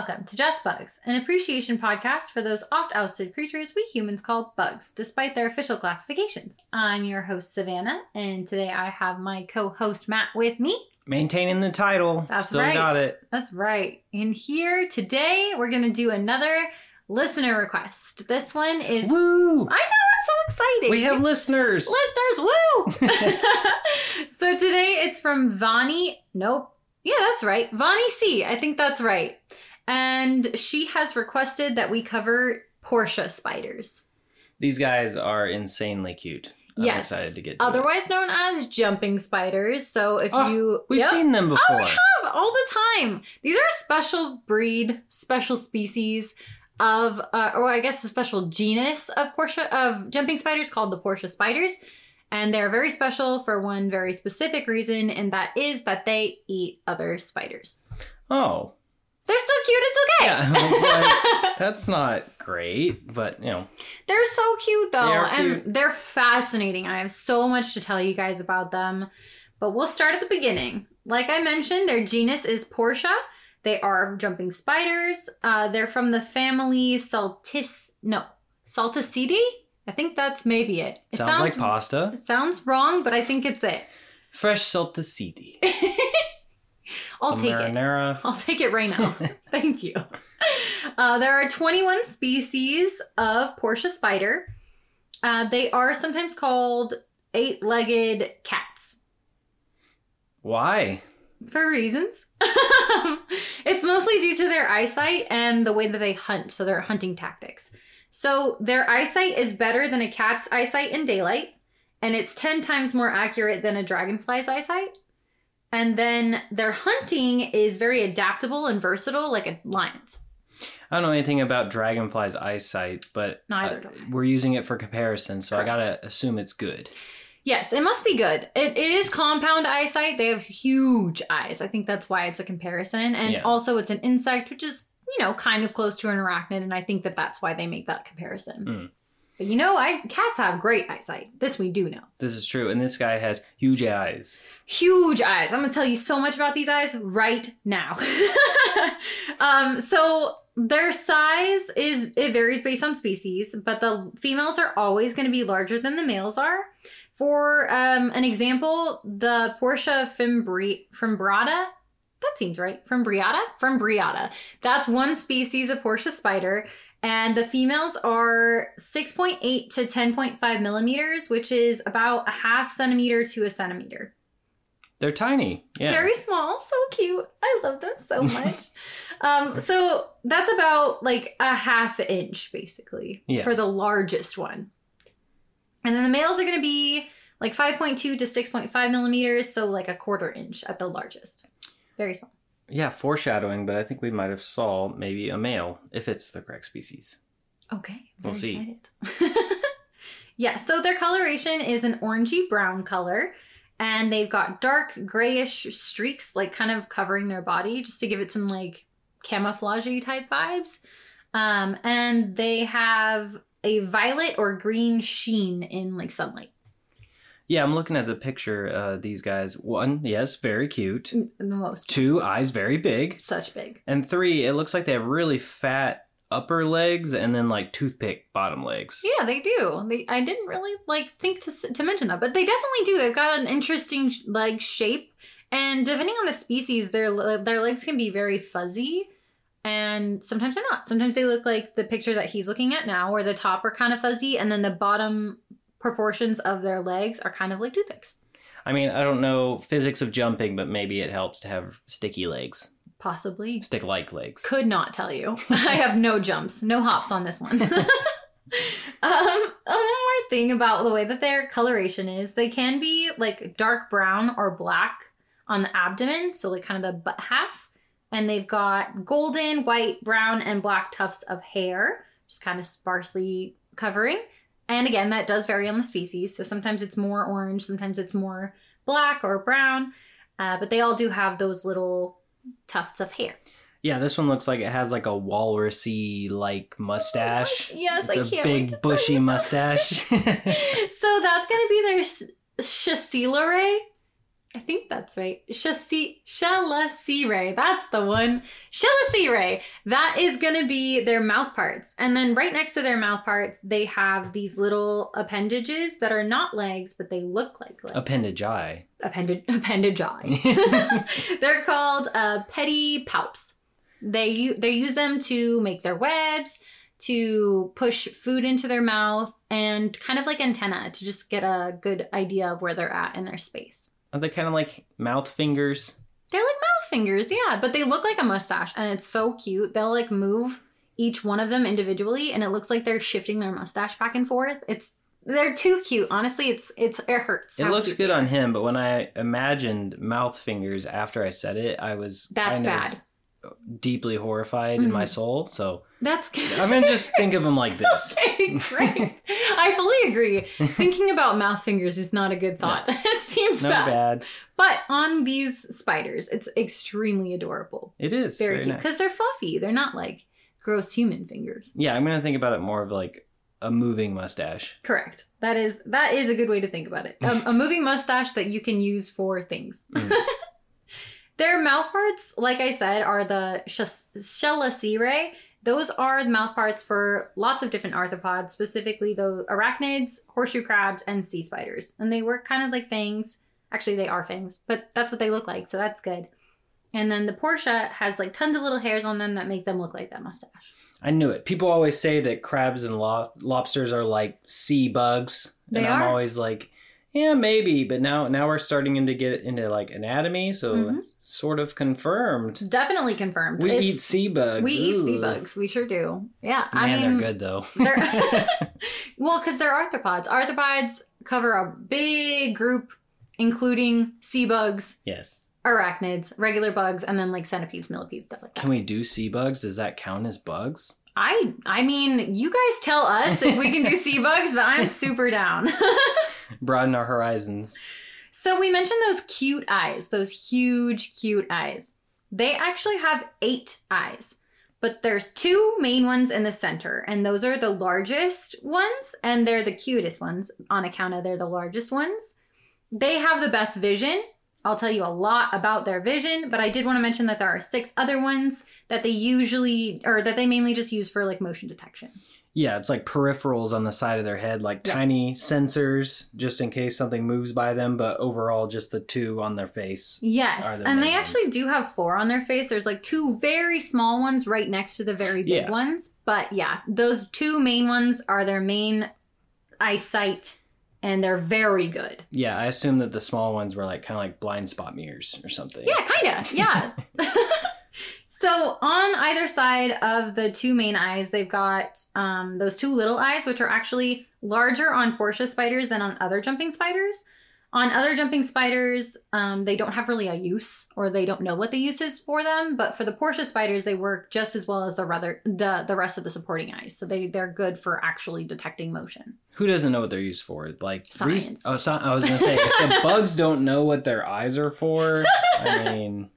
Welcome to Just Bugs, an appreciation podcast for those oft ousted creatures we humans call bugs, despite their official classifications. I'm your host, Savannah, and today I have my co host, Matt, with me. Maintaining the title. That's Still right. got it. That's right. And here today, we're going to do another listener request. This one is. Woo! I know, it's so exciting. We have listeners. Listeners, woo! so today it's from Vani. Nope. Yeah, that's right. Vani C. I think that's right. And she has requested that we cover Portia spiders. These guys are insanely cute. I'm yes. excited to get to it. Otherwise known as jumping spiders. So if Oh, you. We've Yep. seen them before. Oh, we have all the time. These are a special breed, special species of, uh, or I guess a special genus of Portia of jumping spiders called the Portia spiders, and they're very special for one very specific reason, and that is that they eat other spiders. Oh. They're still cute. It's okay. Yeah. Like, that's not great, but you know. They're so cute though, They and cute. they're fascinating. I have so much to tell you guys about them, but we'll start at the beginning. Like I mentioned, their genus is Portia. They are jumping spiders. Uh, they're from the family Saltis. No, Salticidae. I think that's maybe it. It sounds, like pasta. It sounds wrong, but I think it's it. Fresh saltacidi. I'll Some take it. I'll take it right now. Thank you. Uh, there are 21 species of Portia spider. Uh, they are sometimes called eight legged cats Why? for reasons. it's mostly due to their eyesight and the way that they hunt, so their hunting tactics. So their eyesight is better than a cat's eyesight in daylight, and it's 10 times more accurate than a dragonfly's eyesight. And then their hunting is very adaptable and versatile, like a lion's. I don't know anything about dragonfly's eyesight, but Neither uh, we're using it for comparison, so Correct. I gotta assume it's good. Yes, it must be good. It, it is compound eyesight. They have huge eyes. I think that's why it's a comparison. And Yeah. also, it's an insect, which is, you know, kind of close to an arachnid. And I think that that's why they make that comparison. Mm. But you know, I, cats have great eyesight. This we do know. This is true, and this guy has huge eyes. Huge eyes. I'm going to tell you so much about these eyes right now. um, so their size is, it varies based on species, but the females are always going to be larger than the males are. For um, an example, the Portia fimbri- fimbrata, that seems right, fimbriata? Fimbriata. That's one species of Portia spider. And the females are 6.8 to 10.5 millimeters, which is about a half centimeter to a centimeter. They're tiny. Yeah. Very small, so cute. I love them so much. um, so that's about like a half inch, basically, Yeah. for the largest one. And then the males are going to be like 5.2 to 6.5 millimeters, so like a quarter inch at the largest. Very small. Yeah, foreshadowing, but I think we might have saw maybe a male if it's the correct species. Okay, We'll see. yeah, so their coloration is an orangey brown color, and they've got dark grayish streaks, like kind of covering their body, just to give it some like camouflagey type vibes. Um, and they have a violet or green sheen in like sunlight. Yeah, I'm looking at the picture. Uh, these guys. One, yes, very cute. The most Two, eyes very big. such big. And three, it looks like they have really fat upper legs and then like toothpick bottom legs. Yeah, they do. They I didn't really like think to to mention that, but they definitely do. They've got an interesting leg shape, and depending on the species, their their legs can be very fuzzy, and sometimes they're not. Sometimes they look like the picture that he's looking at now, where the top are kind of fuzzy, and then the bottom proportions of their legs are kind of like toothpicks. I mean, I don't know physics of jumping, but maybe it helps to have sticky legs, Possibly. stick like legs. Could not tell you. I have no jumps, no hops on this one. um, one more thing about the way that their coloration is, they can be like dark brown or black on the abdomen, so like kind of the butt half, and they've got golden, white, brown, and black tufts of hair, just kind of sparsely covering. And again, that does vary on the species. So sometimes it's more orange, sometimes it's more black or brown, uh, but they all do have those little tufts of hair. Yeah, this one looks like it has like a walrusy like mustache. Yes, it's I a can't big bushy mustache. so that's going to be their s- Chassilare. I think that's right. Shelasire. That's the one. Shelasire. That is gonna be their mouth parts. And then right next to their mouth parts, they have these little appendages that are not legs, but they look like legs. Appendage eye. Appendage appendage. They're called uh, pedipalps. They they use them to make their webs, to push food into their mouth, and kind of like antenna to just get a good idea of where they're at in their space. Are they kind of like mouth fingers? They're like mouth fingers, yeah, but they look like a mustache, and it's so cute. They'll like move each one of them individually, and it looks like they're shifting their mustache back and forth. It's they're too cute. Honestly, it's it's it hurts. It looks good on him, but when I imagined mouth fingers after I said it, I was That's kind of bad. Deeply horrified in my Mhm. soul. So That's good. I'm gonna just think of them like this. Okay, great. I fully agree. Thinking about mouth fingers is not a good thought. it seems No bad. bad. But on these spiders, it's extremely adorable. It is Very, very, cute. nice. Because they're fluffy. They're not like gross human fingers. Yeah, I'm gonna think about it more of like a moving mustache. Correct. That is that is a good way to think about it. Um, a moving mustache that you can use for things. Mm. Their mouth parts, like I said, are the chelicerae. Those are the mouth parts for lots of different arthropods, specifically the arachnids, horseshoe crabs, and sea spiders. And they work kind of like fangs. Actually, they are fangs, but that's what they look like, so that's good. And then the Portia has like tons of little hairs on them that make them look like that mustache. I knew it. People always say that crabs and lo- lobsters are like sea bugs, They and I'm are. always like, yeah, maybe. But now, now we're starting to get into like anatomy, so Mhm. sort of confirmed. Definitely confirmed. We It's- eat sea bugs. We eat sea bugs. We sure do. Yeah, Man, I mean, they're good though. They're well, because they're arthropods. Arthropods cover a big group, including sea bugs, yes. arachnids, regular bugs, and then like centipedes, millipedes, stuff like that. Can we do sea bugs? Does that count as bugs? I I mean, you guys tell us if we can do sea bugs, but I'm super down. Broaden our horizons. so we mentioned those cute eyes, those huge cute eyes. They actually have eight eyes. But there's two main ones in the center, and those are the largest ones, and they're the cutest ones on account of they're the largest ones. They have the best vision. I'll tell you a lot about their vision, but I did want to mention that there are six other ones that they usually, or that they mainly just use for like motion detection. Yeah, it's like peripherals on the side of their head, like Yes. tiny sensors, just in case something moves by them. But overall, just the two on their face. Yes, and they main actually do have four on their face. There's like two very small ones right next to the very big Yeah. ones. But yeah, those two main ones are their main eyesight, and they're very good. Yeah, I assume that the small ones were like kind of like blind spot mirrors or something. Yeah, kind of. Yeah. so on either side of the two main eyes, they've got um, those two little eyes, which are actually larger on Portia spiders than on other jumping spiders. On other jumping spiders, um, they don't have really a use, or they don't know what the use is for them. But for the Portia spiders, they work just as well as the rather the the rest of the supporting eyes. So they they're good for actually detecting motion. Who doesn't know what they're used for? Like Science. reas- oh, sci- I was gonna say if the bugs don't know what their eyes are for. I mean,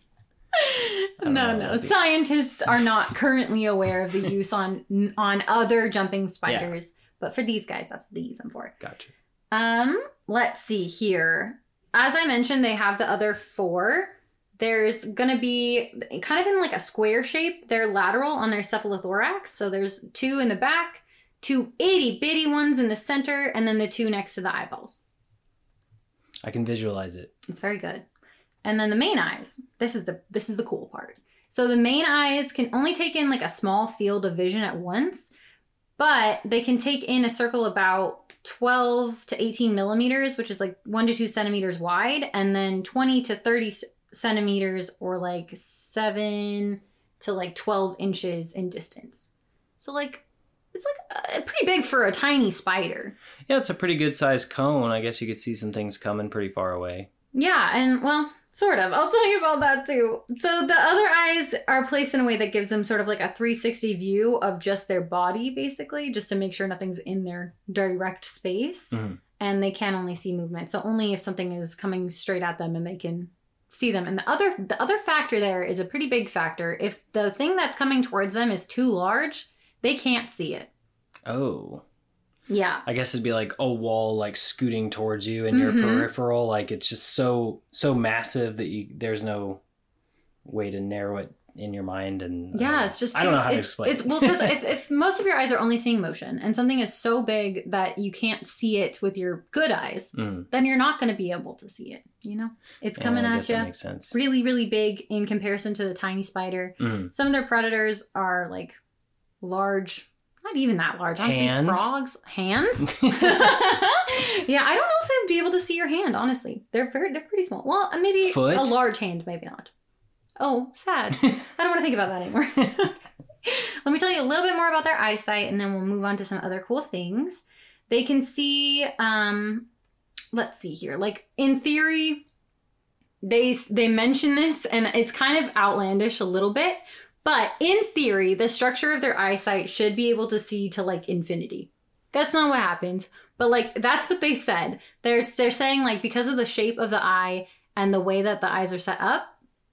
no, no. Scientists are not currently aware of the use on on other jumping spiders, but for these guys, that's what they use them for. gotcha. Um, let's see here. As I mentioned, they have the other four. There's gonna be kind of in like a square shape. They're lateral on their cephalothorax, so there's two in the back, two itty bitty ones in the center, and then the two next to the eyeballs. I can visualize it. It's very good. And then the main eyes. This is the this is the cool part. So the main eyes can only take in like a small field of vision at once, but they can take in a circle about 12 to 18 millimeters, which is like one to two centimeters wide, and then 20 to 30 centimeters or like seven to like 12 inches in distance. So like it's like uh, pretty big for a tiny spider. Yeah, it's a pretty good sized cone. I guess you could see some things coming pretty far away. Yeah, and well, sort of. I'll tell you about that too. So the other eyes are placed in a way that gives them sort of like a 360 view of just their body, basically, just to make sure nothing's in their direct space. Mhm. And they can only see movement. So only if something is coming straight at them and they can see them. And the other the other factor there is a pretty big factor. If the thing that's coming towards them is too large, they can't see it. Oh. Yeah. I guess it'd be like a wall like scooting towards you in your Mhm. peripheral. Like it's just so so massive that you there's no way to narrow it in your mind. And Yeah, know. it's just I don't know how to explain. It's well because if, if most of your eyes are only seeing motion and something is so big that you can't see it with your good eyes, Mm. then you're not going to be able to see it. You know, it's Yeah, coming I at you makes sense. really, really big in comparison to the tiny spider. Mm. Some of their predators are like large, not even that large. Honestly, Hands? frogs, hands. yeah, I don't know if they'd be able to see your hand. Honestly, they're very, they're pretty small. Well, maybe Foot? a large hand, maybe not. Oh, sad. I don't want to think about that anymore. Let me tell you a little bit more about their eyesight, and then we'll move on to some other cool things. They can see. Um, let's see here. Like in theory, they they mention this, and it's kind of outlandish a little bit. But in theory, the structure of their eyesight should be able to see to like infinity. That's not what happens, but like that's what they said. They're they're saying like because of the shape of the eye and the way that the eyes are set up,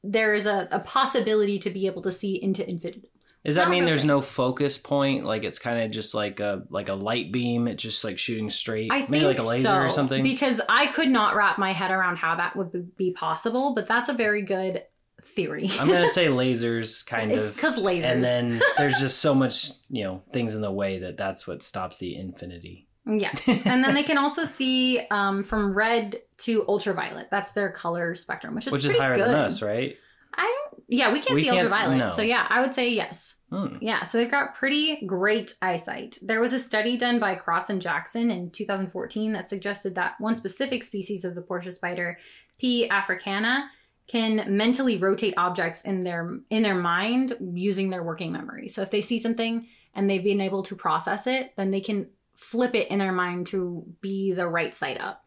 there is a, a possibility to be able to see into infinity. Does that Not mean really. there's no focus point? Like it's kind of just like a like a light beam. It's just like shooting straight. I think Maybe like a laser so, or something. Because I could not wrap my head around how that would be possible, but that's a very good theory. I'm gonna say lasers, kind it's of. because lasers. And then there's just so much, you know, things in the way that that's what stops the infinity. Yes. and then they can also see um, from red to ultraviolet. That's their color spectrum, which is Which is higher good. than us, right? I don't. Yeah, we can't We see can't ultraviolet. no. So yeah, I would say yes. Hmm. Yeah, so they've got pretty great eyesight. There was a study done by Cross and Jackson in 2014 that suggested that one specific species of the Portia spider, P. africana, can mentally rotate objects in their in their mind using their working memory. So if they see something and they've been able to process it, then they can flip it in their mind to be the right side up.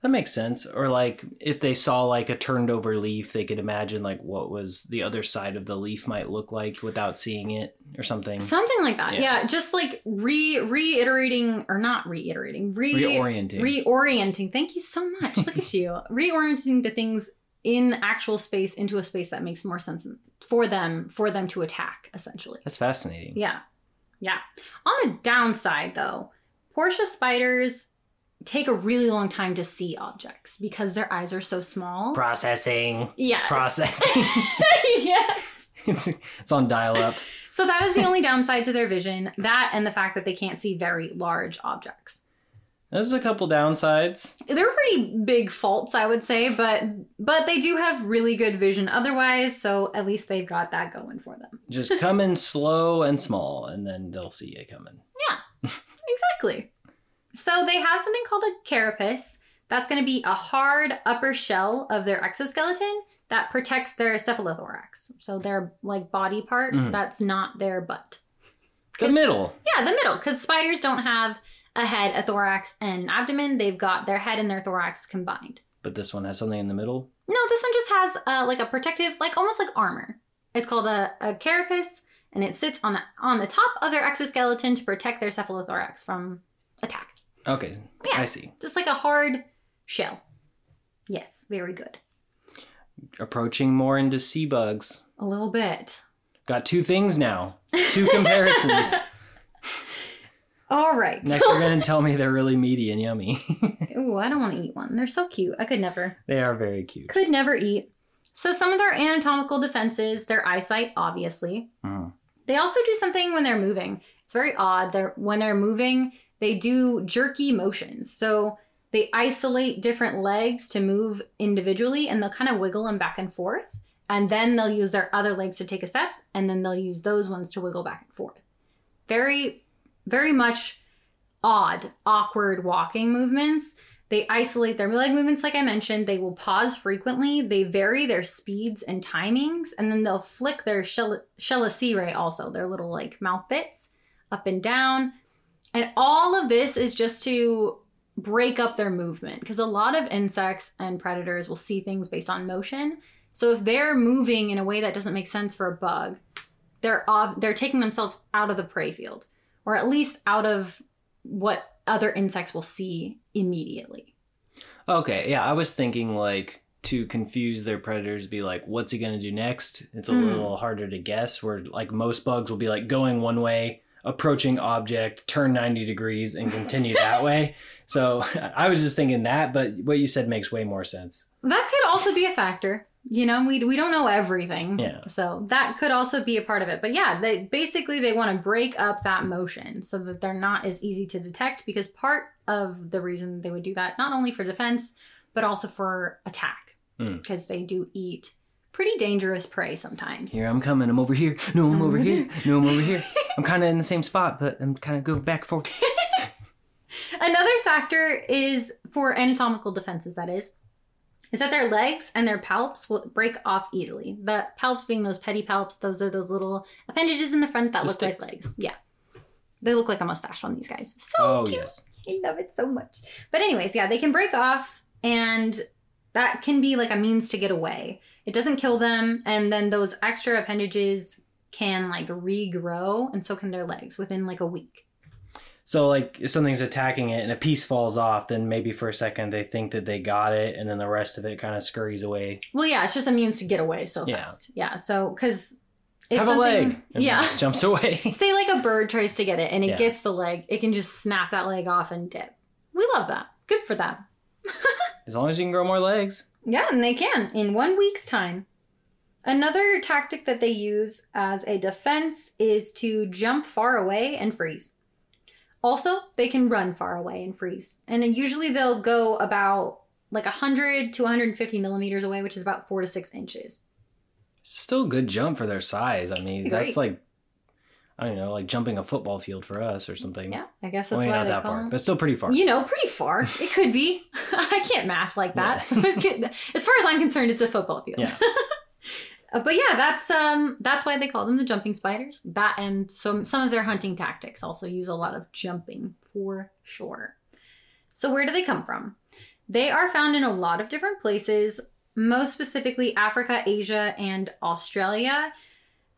That makes sense. Or like if they saw like a turned over leaf, they could imagine like what was the other side of the leaf might look like without seeing it or something. Something like that. Yeah. Yeah, just like re reiterating or not reiterating, re Reorienting. reorienting. Thank you so much. Look at you. Reorienting the things in actual space into a space that makes more sense for them for them to attack essentially. That's fascinating. Yeah. Yeah. On the downside though, Portia spiders take a really long time to see objects because their eyes are so small. Processing. yeah Processing. yes. it's, it's on dial up. So that is the only downside to their vision. That and the fact that they can't see very large objects. There's a couple downsides. They're pretty big faults, I would say, but but they do have really good vision otherwise, so at least they've got that going for them. Just come in slow and small, and then they'll see you coming. Yeah, exactly. So they have something called a carapace. That's going to be a hard upper shell of their exoskeleton that protects their cephalothorax. So their like body part Mhm. that's not their butt. The middle. Yeah, the middle, because spiders don't have a head, a thorax, and an abdomen. They've got their head and their thorax combined. But this one has something in the middle. No, this one just has uh, like a protective, like almost like armor. It's called a, a carapace, and it sits on the on the top of their exoskeleton to protect their cephalothorax from attack. Okay. Yeah. I see. Just like a hard shell. Yes, very good. Approaching more into sea bugs. A little bit. Got two things now. Two comparisons. All right. Next, you're going to tell me they're really meaty and yummy. Ooh, I don't want to eat one. They're so cute. I could never. they are very cute. Could never eat. So some of their anatomical defenses, their eyesight, obviously. Mm. They also do something when they're moving. It's very odd. They're when they're moving, they do jerky motions. So they isolate different legs to move individually and they'll kind of wiggle them back and forth. And then they'll use their other legs to take a step, and then they'll use those ones to wiggle back and forth. Very, very much odd, awkward walking movements. They isolate their leg movements, like I mentioned. They will pause frequently. They vary their speeds and timings, and then they'll flick their chelicerae also, their little like mouth bits, up and down. And all of this is just to break up their movement because a lot of insects and predators will see things based on motion. So if they're moving in a way that doesn't make sense for a bug, they're ob- they're taking themselves out of the prey field, or at least out of what other insects will see immediately. Okay, yeah, I was thinking like to confuse their predators, be like, what's he gonna do next? It's a Mm. little harder to guess. Where like most bugs will be like going one way, approaching object, turn 90 degrees, and continue that way. So I was just thinking that, but what you said makes way more sense. That could also be a factor. You know, we, we don't know everything. Yeah. So that could also be a part of it. But yeah, they basically they want to break up that motion so that they're not as easy to detect because part of the reason they would do that, not only for defense, but also for attack. Hmm. Because they do eat pretty dangerous prey sometimes. Here, I'm coming. I'm over here. No, I'm over here. No, I'm over here. I'm kind of in the same spot, but I'm kind of going back and forth. Another factor is for anatomical defenses, that is, is that their legs and their palps will break off easily. The palps being those pedipalps, those are those little appendages in the front that The look like legs. Yeah. They look like a mustache on these guys. So Oh, cute. yes. I love it so much. But anyways, yeah, they can break off and that can be like a means to get away. It doesn't kill them and then those extra appendages can like regrow and so can their legs within like a week. So, like, if something's attacking it and a piece falls off, then maybe for a second they think that they got it, and then the rest of it kind of scurries away. Well, yeah, it's just a means to get away so Yeah. fast. Yeah, so because if Have a leg. And yeah, Just jumps away. say like a bird tries to get it and it Yeah. gets the leg, it can just snap that leg off and dip. We love that. Good for them. as long as you can grow more legs. Yeah, and they can in one week's time. Another tactic that they use as a defense is to jump far away and freeze. Also, they can run far away and freeze. And then usually they'll go about like 100 to 150 millimeters away, which is about four to six inches. Still a good jump for their size. I mean, Agree. that's like, I don't know, like jumping a football field for us or something. Yeah, I guess that's maybe why not they that far, them. but still pretty far. You know, pretty far. It could be. I can't math like that. Yeah. So could, as far as I'm concerned, it's a football field. Yeah. Uh, but yeah, that's um that's why they call them the jumping spiders. That and some some of their hunting tactics also use a lot of jumping for sure. So where do they come from? They are found in a lot of different places, most specifically Africa, Asia, and Australia.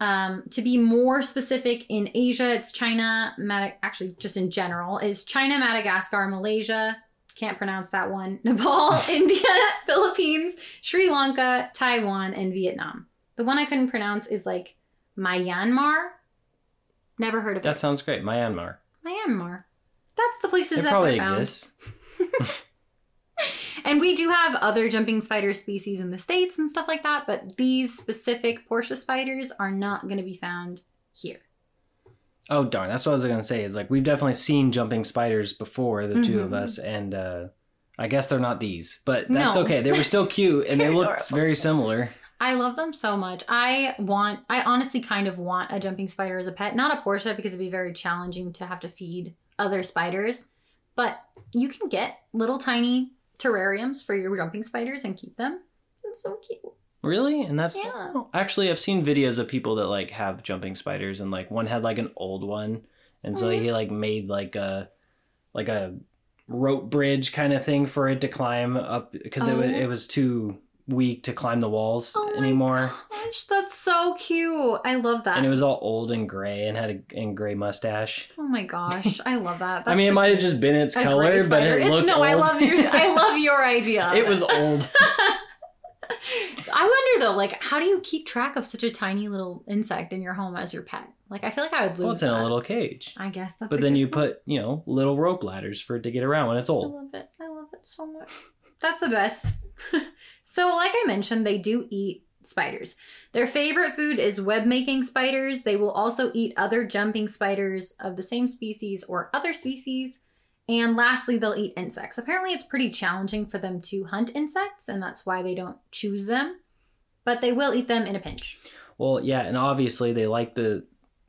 Um, to be more specific, in Asia, it's China, Mad- actually, just in general, is China, Madagascar, Malaysia, can't pronounce that one, Nepal, India, Philippines, Sri Lanka, Taiwan, and Vietnam. The one I couldn't pronounce is like Myanmar. Never heard of that it. sounds great. Myanmar. Myanmar. That's the places It that probably they're found. exists. And we do have other jumping spider species in the States and stuff like that, but these specific Portia spiders are not going to be found here. Oh darn, that's what I was gonna say. Is like we've definitely seen jumping spiders before, the two of Mhm. us, and uh I guess they're not these, but that's No. okay. They were still cute and they looked adorable. very similar. I love them so much. I want, I honestly kind of want a jumping spider as a pet. Not a Portia because it'd be very challenging to have to feed other spiders, but you can get little tiny terrariums for your jumping spiders and keep them. It's so cute. Really? And that's Yeah. oh, actually I've seen videos of people that like have jumping spiders and like one had like an old one and so Mhm. he like made like a like a rope bridge kind of thing for it to climb up because it was Oh. it was too weak to climb the walls anymore. Oh my anymore. Gosh, that's so cute. I love that. And it was all old and gray and had a and gray mustache. oh my gosh, I love that. I mean, it might have just been its color, but it It's- looked no. old. I love your. I love your idea. it was old. I wonder though, like, how do you keep track of such a tiny little insect in your home as your pet? Like, I feel like I would lose. well, it's in that. a little cage. I guess that's. But then you point. put, you know, little rope ladders for it to get around when it's old. I love it. I love it so much. That's the best. So, like I mentioned, they do eat spiders. Their favorite food is web making spiders. They will also eat other jumping spiders of the same species or other species. And lastly, they'll eat insects. Apparently, it's pretty challenging for them to hunt insects, and that's why they don't choose them. But they will eat them in a pinch. Well, yeah, and obviously they like the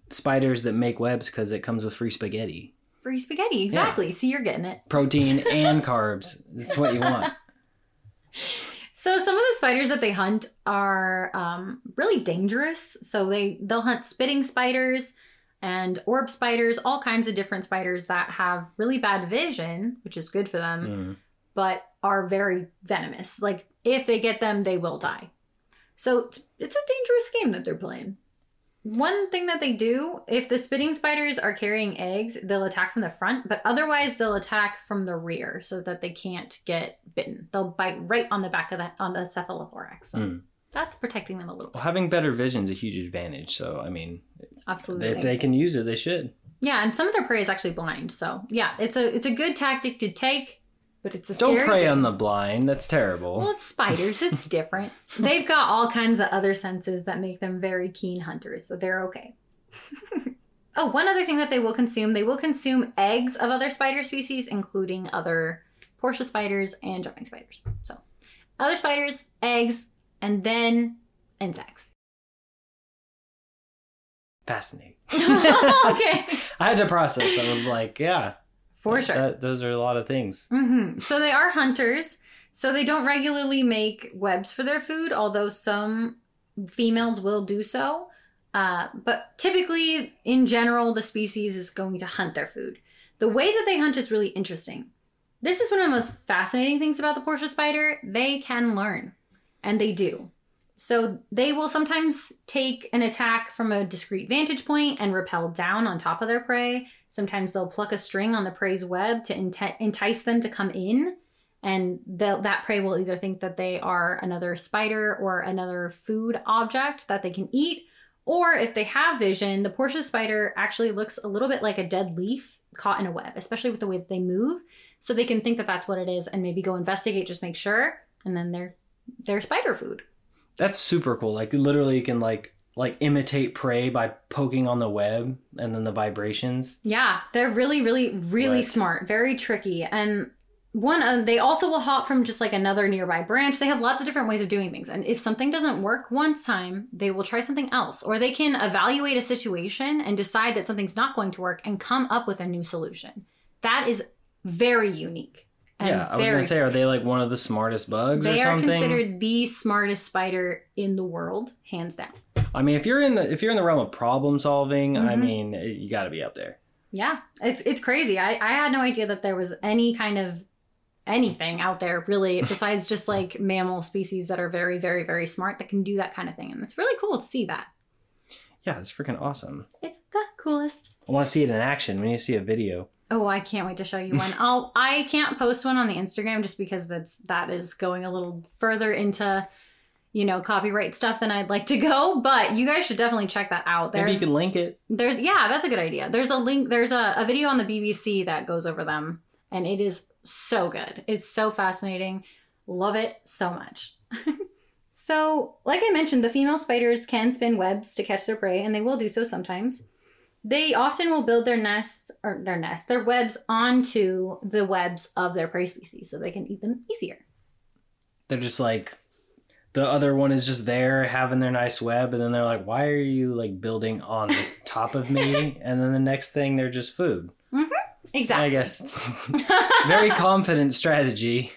spiders that make webs because it comes with free spaghetti, Free spaghetti, exactly. So you're getting it. protein and carbs. That's what you want. So some of the spiders that they hunt are um, really dangerous. So they they'll hunt spitting spiders and orb spiders, all kinds of different spiders that have really bad vision, which is good for them, Mm. but are very venomous. Like if they get them, they will die. So it's, it's a dangerous game that they're playing. One thing that they do, if the spitting spiders are carrying eggs, they'll attack from the front, but otherwise they'll attack from the rear so that they can't get bitten. They'll bite right on the back of the on the cephalothorax. So Mm. that's protecting them a little bit. Well, having better vision is a huge advantage. So, I mean, Absolutely. if they can use it, they should. Yeah, and some of their prey is actually blind. So yeah, it's a it's a good tactic to take, but it's a Don't prey thing. on the blind. That's terrible. Well, it's spiders. It's different. They've got all kinds of other senses that make them very keen hunters, so they're okay. oh, one other thing that they will consume, they will consume eggs of other spider species, including other Portia spiders and jumping spiders. So, other spiders, eggs, and then insects. Fascinating. okay. I had to process. I was like, yeah, For that- sure. that- those are a lot of things. hmm So they are hunters. So they don't regularly make webs for their food, although some females will do so. Uh, but typically, in general, the species is going to hunt their food. The way that they hunt is really interesting. This is one of the most fascinating things about the Portia spider. They can learn, and they do. So they will sometimes take an attack from a discrete vantage point and rappel down on top of their prey. Sometimes they'll pluck a string on the prey's web to entice them to come in. And that prey will either think that they are another spider or another food object that they can eat. Or if they have vision, the Portia spider actually looks a little bit like a dead leaf caught in a web, especially with the way that they move. So they can think that that's what it is and maybe go investigate, just make sure. And then they're, they're spider food. That's super cool. Like literally, you can like like imitate prey by poking on the web and then the vibrations. Yeah, they're really, really, really Right. smart. Very tricky. And one, uh, they also will hop from just like another nearby branch. They have lots of different ways of doing things. And if something doesn't work one time, they will try something else. Or they can evaluate a situation and decide that something's not going to work and come up with a new solution. That is very unique. Yeah, I was gonna say, are they like one of the smartest bugs they are considered the smartest spider in the world, hands down. I mean, if you're in the if you're in the realm of problem solving, I Mhm. mean, you got to be up there. Yeah, it's it's crazy. I I had no idea that there was any kind of anything out there really besides just like mammal species that are very very very smart that can do that kind of thing, and it's really cool to see that. Yeah, it's freaking awesome. It's the coolest. I want to see it in action. We need to see a video. Oh, I can't wait to show you one. I'll I can't post one on the Instagram just because that's that is going a little further into you know copyright stuff than I'd like to go, but you guys should definitely check that out. Maybe you can link it. There's yeah, that's a good idea. There's a link. There's a, a video on the BBC that goes over them, and it is so good. It's so fascinating. Love it so much. so, like I mentioned, the female spiders can spin webs to catch their prey, and they will do so sometimes. They often will build their nests or their nests, their webs onto the webs of their prey species, so they can eat them easier. They're just like the other one is just there having their nice web, and then they're like, "Why are you like building on the top of me?" And then the next thing, they're just food. Mm-hmm. Exactly. I guess it's very confident strategy.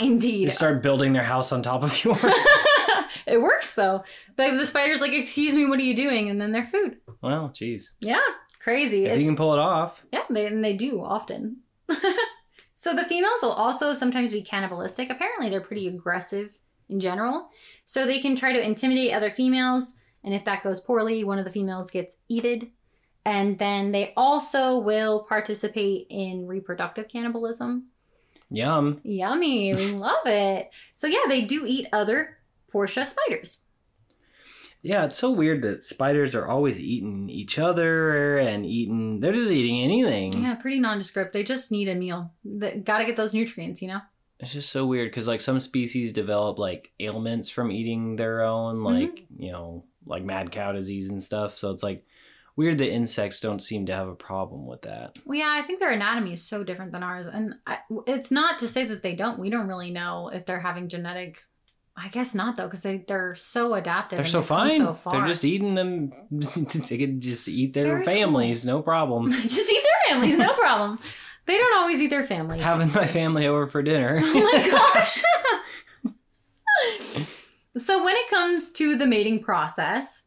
Indeed. You start building their house on top of yours. it works though. The, the spider's like, "Excuse me, what are you doing?" And then they're food. well, jeez. Yeah, crazy. If It's, you can pull it off, yeah, they, and they do often. so the females will also sometimes be cannibalistic. Apparently, they're pretty aggressive in general. So they can try to intimidate other females, and if that goes poorly, one of the females gets eated. And then they also will participate in reproductive cannibalism. yum. Yummy, we love it. So yeah, they do eat other Portia spiders. Yeah, it's so weird that spiders are always eating each other and eating. They're just eating anything. Yeah, pretty nondescript. They just need a meal. They, gotta get those nutrients, you know? It's just so weird because like some species develop like ailments from eating their own, Mm-hmm. like you know, like mad cow disease and stuff. So it's like weird that insects don't seem to have a problem with that. Well, yeah, I think their anatomy is so different than ours. And I, it's not to say that they don't. We don't really know if they're having genetic. I guess not, though, because they, they're so adaptive. They're so fine. So far. They're just eating them. they can just eat their Very families, no problem. just eat their families, no problem. They don't always eat their family. Having my family over for dinner. oh my gosh. so when it comes to the mating process,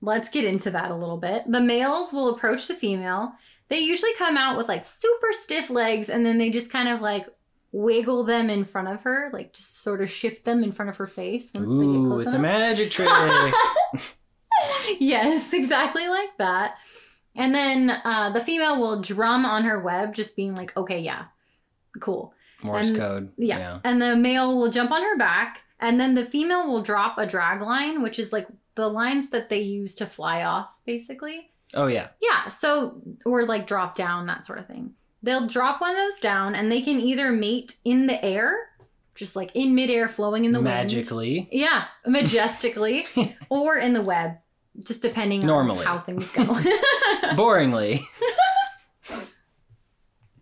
let's get into that a little bit. The males will approach the female. They usually come out with like super stiff legs and then they just kind of like wiggle them in front of her, like just sort of shift them in front of her face once they get close it's a magic trick. yes, exactly like that. And then uh, the female will drum on her web, just being like, okay, yeah, cool. Morse And- code. Yeah. And the male will jump on her back, and then the female will drop a drag line, which is like the lines that they use to fly off, basically. Oh yeah. Yeah, so or like drop down that sort of thing. They'll drop one of those down, and they can either mate in the air, just like in midair, flowing in the wind. Magically. Yeah, majestically, or in the web, just depending on Normally. how things go. Boringly.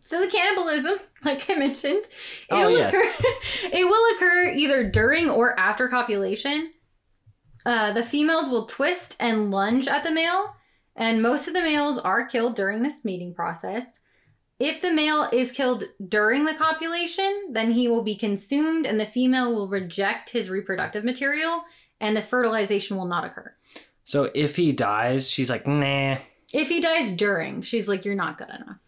so the cannibalism, like I mentioned, Oh, it'll yes. occur. it will occur either during or after copulation. Uh, the females will twist and lunge at the male, and most of the males are killed during this mating process. If the male is killed during the copulation, then he will be consumed, and the female will reject his reproductive material, and the fertilization will not occur. So if he dies, she's like, nah. If he dies during, she's like, "You're not good enough."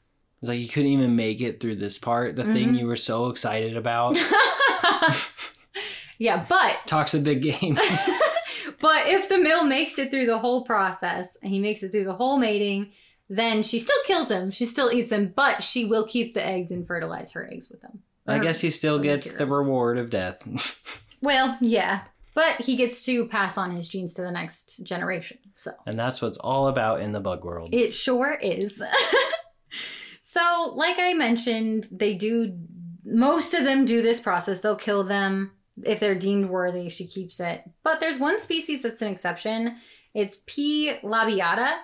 It's like you couldn't even make it through this part, the thing Mhm. you were so excited about. yeah, but Talks a big game. but if the male makes it through the whole process and he makes it through the whole mating, then she still kills him. She still eats him, but she will keep the eggs and fertilize her eggs with them. I guess he still gets the reward of death. Well, yeah, but he gets to pass on his genes to the next generation. So and that's what's all about in the bug world. it sure is. so, like I mentioned, they do. Most of them do this process. They'll kill them if they're deemed worthy. She keeps it. But there's one species that's an exception. It's P. labiata.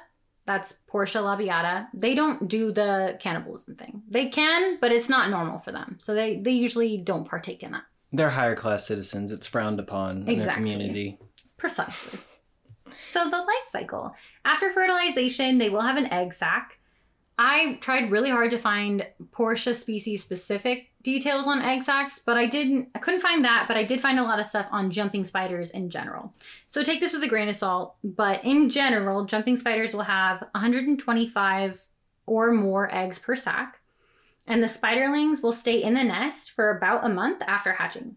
That's Portia labiata. They don't do the cannibalism thing. They can, but it's not normal for them. So they, they usually don't partake in that. They're higher class citizens. It's frowned upon in Exactly. their community. Precisely. So the life cycle. After fertilization, they will have an egg sac. I tried really hard to find Portia species specific details on egg sacs, but I didn't I couldn't find that, but I did find a lot of stuff on jumping spiders in general. So take this with a grain of salt, but in general, jumping spiders will have 125 or more eggs per sac, and the spiderlings will stay in the nest for about a month after hatching.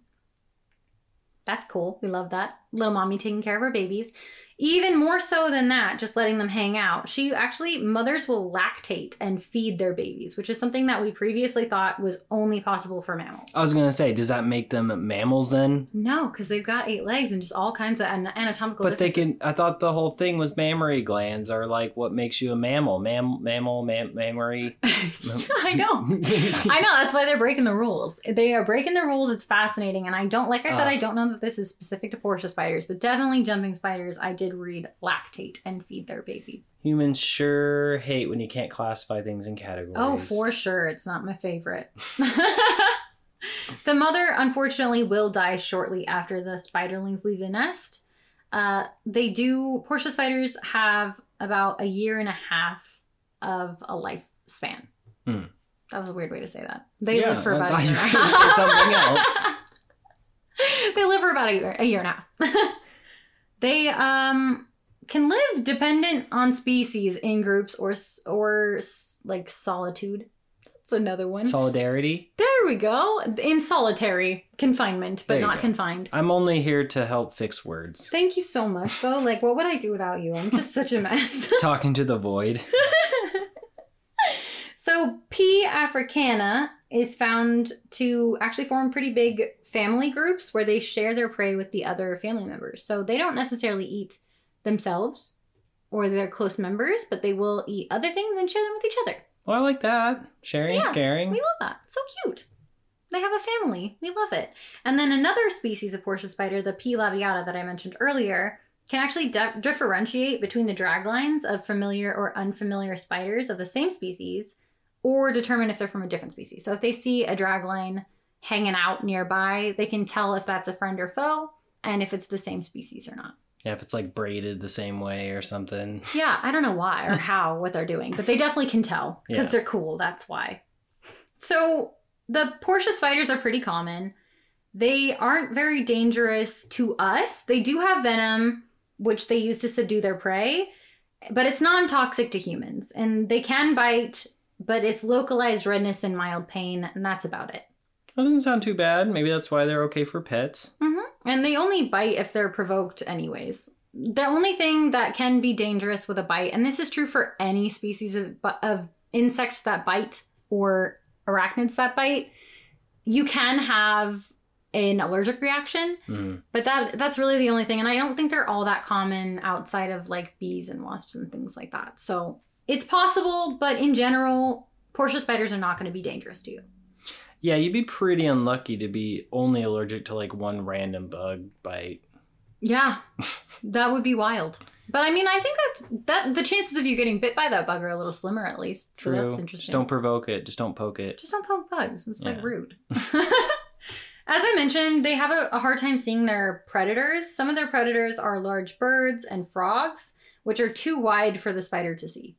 That's cool. We love that. Little mommy taking care of her babies. Even more so than that, just letting them hang out. She actually, mothers will lactate and feed their babies, which is something that we previously thought was only possible for mammals. I was gonna say, does that make them mammals then? No, because they've got eight legs and just all kinds of an- anatomical But they can. I thought the whole thing was mammary glands are like what makes you a mammal. Mam, mammal, mam, mammary. I know. I know. That's why they're breaking the rules. They are breaking the rules. It's fascinating. And I don't, like I said, Ah. I don't know that this is specific to Portia spiders, but definitely jumping spiders, I did read lactate and feed their babies. Humans sure hate when you can't classify things in categories. Oh, for sure. It's not my favorite. the mother, unfortunately, will die shortly after the spiderlings leave the nest. Uh, they do, Portia spiders have about a year and a half of a lifespan. Hmm. That was a weird way to say that. They Yeah, live for about a year and a half. something else. they live for about a year, a year and a half. they um can live dependent on species in groups or or like solitude. That's another one. Solidarity. there we go. In solitary confinement, but not go. confined. I'm only here to help fix words. Thank you so much, though. Like, what would I do without you? I'm just such a mess. Talking to the void. so, P. africana is found to actually form pretty big family groups where they share their prey with the other family members. So, they don't necessarily eat themselves or their close members, but they will eat other things and share them with each other. Well, I like that. Sharing, Yeah, caring. We love that. So cute. They have a family. We love it. And then another species of Portia spider, the P. labiata that I mentioned earlier, can actually di- differentiate between the drag lines of familiar or unfamiliar spiders of the same species or determine if they're from a different species. So if they see a dragline hanging out nearby, they can tell if that's a friend or foe and if it's the same species or not. Yeah, if it's like braided the same way or something. Yeah, I don't know why or how what they're doing, but they definitely can tell because Yeah. they're cool. That's why. So the Portia spiders are pretty common. They aren't very dangerous to us. They do have venom, which they use to subdue their prey, but it's non toxic to humans. And they can bite, but it's localized redness and mild pain, and that's about it. That doesn't sound too bad. Maybe that's why they're okay for pets. hmm And they only bite if they're provoked, anyways. The only thing that can be dangerous with a bite, and this is true for any species of, of insects that bite or arachnids that bite, you can have an allergic reaction. Mhm. But that that's really the only thing, and I don't think they're all that common outside of like bees and wasps and things like that. So it's possible, but in general, Portia spiders are not going to be dangerous to you. Yeah, you'd be pretty unlucky to be only allergic to like one random bug bite. Yeah, that would be wild. But I mean, I think that that the chances of you getting bit by that bug are a little slimmer, at least. So True. that's Just don't provoke it. Just don't poke it. Just don't poke bugs. It's like rude. As I mentioned, they have a, a hard time seeing their predators. Some of their predators are large birds and frogs, which are too wide for the spider to see.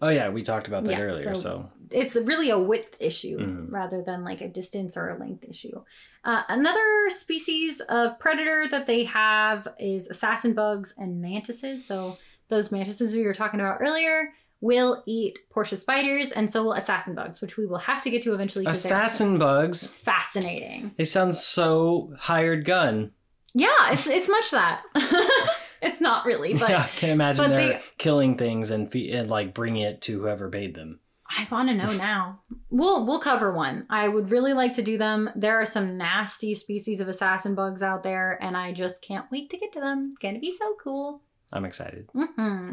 Oh yeah, we talked about that Yeah, earlier. so- So, It's really a width issue Mhm. rather than like a distance or a length issue. Uh, another species of predator that they have is assassin bugs and mantises. So those mantises we were talking about earlier will eat Portia spiders, and so will assassin bugs, which we will have to get to eventually. assassin bugs. fascinating. They sound so hired gun. Yeah, it's it's much that. it's not really, but yeah, I can't imagine they're they- killing things and, fe- and like bringing it to whoever paid them. I want to know now. We'll we'll cover one. I would really like to do them. There are some nasty species of assassin bugs out there, and I just can't wait to get to them. It's Gonna be so cool. I'm excited. hmm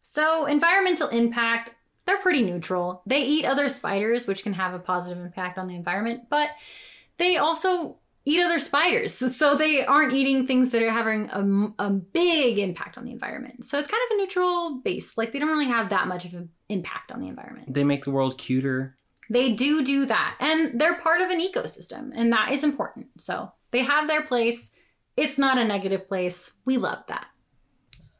So environmental impact. They're pretty neutral. They eat other spiders, which can have a positive impact on the environment, but they also eat other spiders. So, so they aren't eating things that are having a, a big impact on the environment. So it's kind of a neutral base. Like they don't really have that much of an impact on the environment. They make the world cuter. They do do that. And they're part of an ecosystem, and that is important. So they have their place. It's not a negative place. We love that.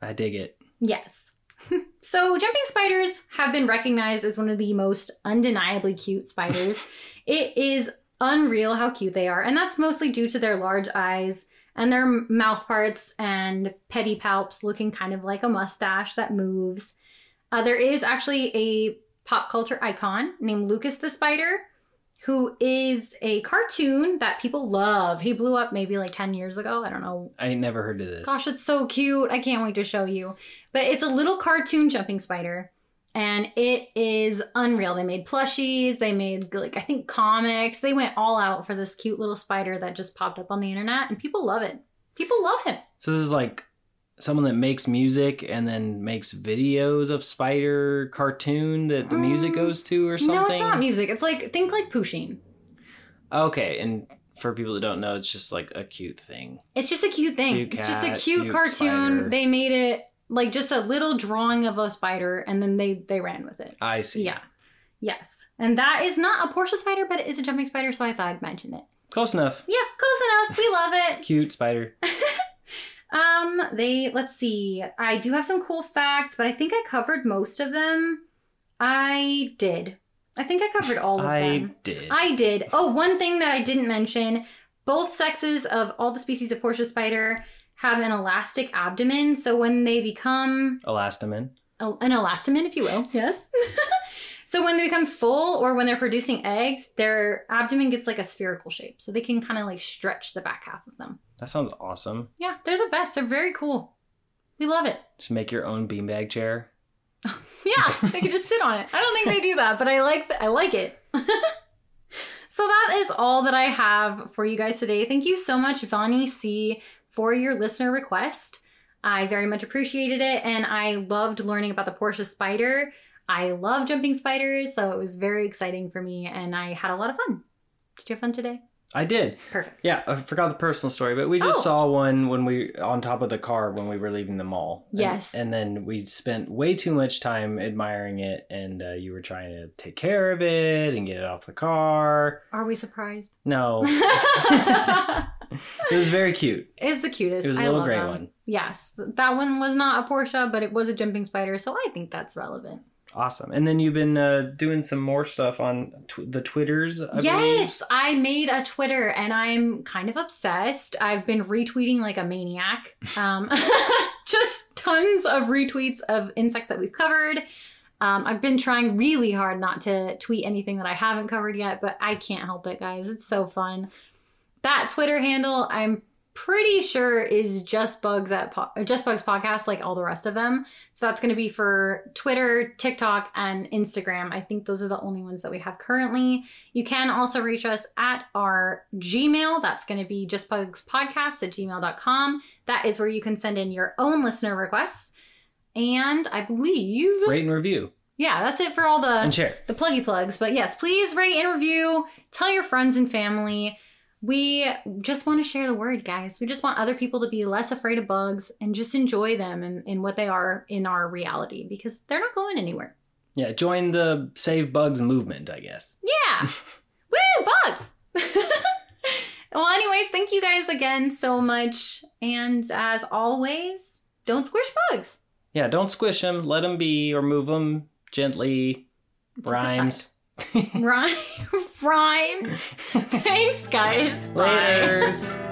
I dig it. Yes. so jumping spiders have been recognized as one of the most undeniably cute spiders. it is unreal how cute they are, and that's mostly due to their large eyes and their mouth parts and pedipalps looking kind of like a mustache that moves. Uh, there is actually a pop culture icon named Lucas the Spider, who is a cartoon that people love. He blew up maybe like 10 years ago. I don't know I never heard of this. Gosh, it's so cute. I can't wait to show you. But it's a little cartoon jumping spider. And it is unreal. They made plushies, they made like I think comics. They went all out for this cute little spider that just popped up on the internet and people love it. People love him. So this is like someone that makes music and then makes videos of spider cartoon that the music Mm, goes to or something. No, it's not music. It's like think like Pusheen. Okay, and for people that don't know, it's just like a cute thing. It's just a cute thing. Cute it's just a cute, cute cartoon. spider. They made it like just a little drawing of a spider and then they they ran with it. I see. Yeah. Yes. And that is not a Portia spider, but it is a jumping spider, so I thought I'd mention it. Close enough. Yep, close enough. We love it. Cute spider. Um, they let's see. I do have some cool facts, but I think I covered most of them. I did. I think I covered all of I them. I did. I did. Oh, one thing that I didn't mention both sexes of all the species of Portia spider have an elastic abdomen. So when they become Elastomin. a- an elastomin, if you will. Yes. so when they become full or when they're producing eggs, their abdomen gets like a spherical shape. So they can kind of like stretch the back half of them. That sounds awesome. Yeah, they're the best. They're very cool. We love it. Just make your own beanbag chair. Yeah, they can just sit on it. I don't think they do that, but I like th- I like it. so that is all that I have for you guys today. Thank you so much, Vani C, for your listener request. I very much appreciated it, and I loved learning about the Portia spider. I love jumping spiders, so it was very exciting for me, and I had a lot of fun. Did you have fun today? I did. Perfect. Yeah, I forgot the personal story, but we just Oh. saw one when we on top of the car when we were leaving the mall. And- Yes. and, then we spent way too much time admiring it, and uh, you were trying to take care of it and get it off the car. Are we surprised? No, it was very cute. It is the cutest. It was a little gray them. one. Yes, that one was not a Portia, but it was a jumping spider, so I think that's relevant. Awesome. And then you've been uh, doing some more stuff on tw- the Twitters. I believe. yes, I made a Twitter and I'm kind of obsessed. I've been retweeting like a maniac. Um, just tons of retweets of insects that we've covered. Um, I've been trying really hard not to tweet anything that I haven't covered yet, but I can't help it, guys. It's so fun. That Twitter handle, I'm pretty sure is just bugs at po- just bugs podcast like all the rest of them. So that's going to be for twitter tiktok and instagram. I think those are the only ones that we have currently. You can also reach us at our gmail. That's going to be just bugs podcast at gmail.com that is where you can send in your own listener requests. And i believe Rate and review. Yeah that's it for all the the pluggy plugs. But yes, please rate and review. Tell your friends and family. We just want to share the word, guys. We just want other people to be less afraid of bugs and just enjoy them and, and what they are in our reality because they're not going anywhere. Yeah, join the Save Bugs movement, I guess. Yeah. Woo, bugs. well, anyways, thank you guys again so much. And as always, don't squish bugs. Yeah, don't squish them. Let them be or move them gently. Rhymes. Rhyme, rhymes. Thanks, guys. Bye. Laters.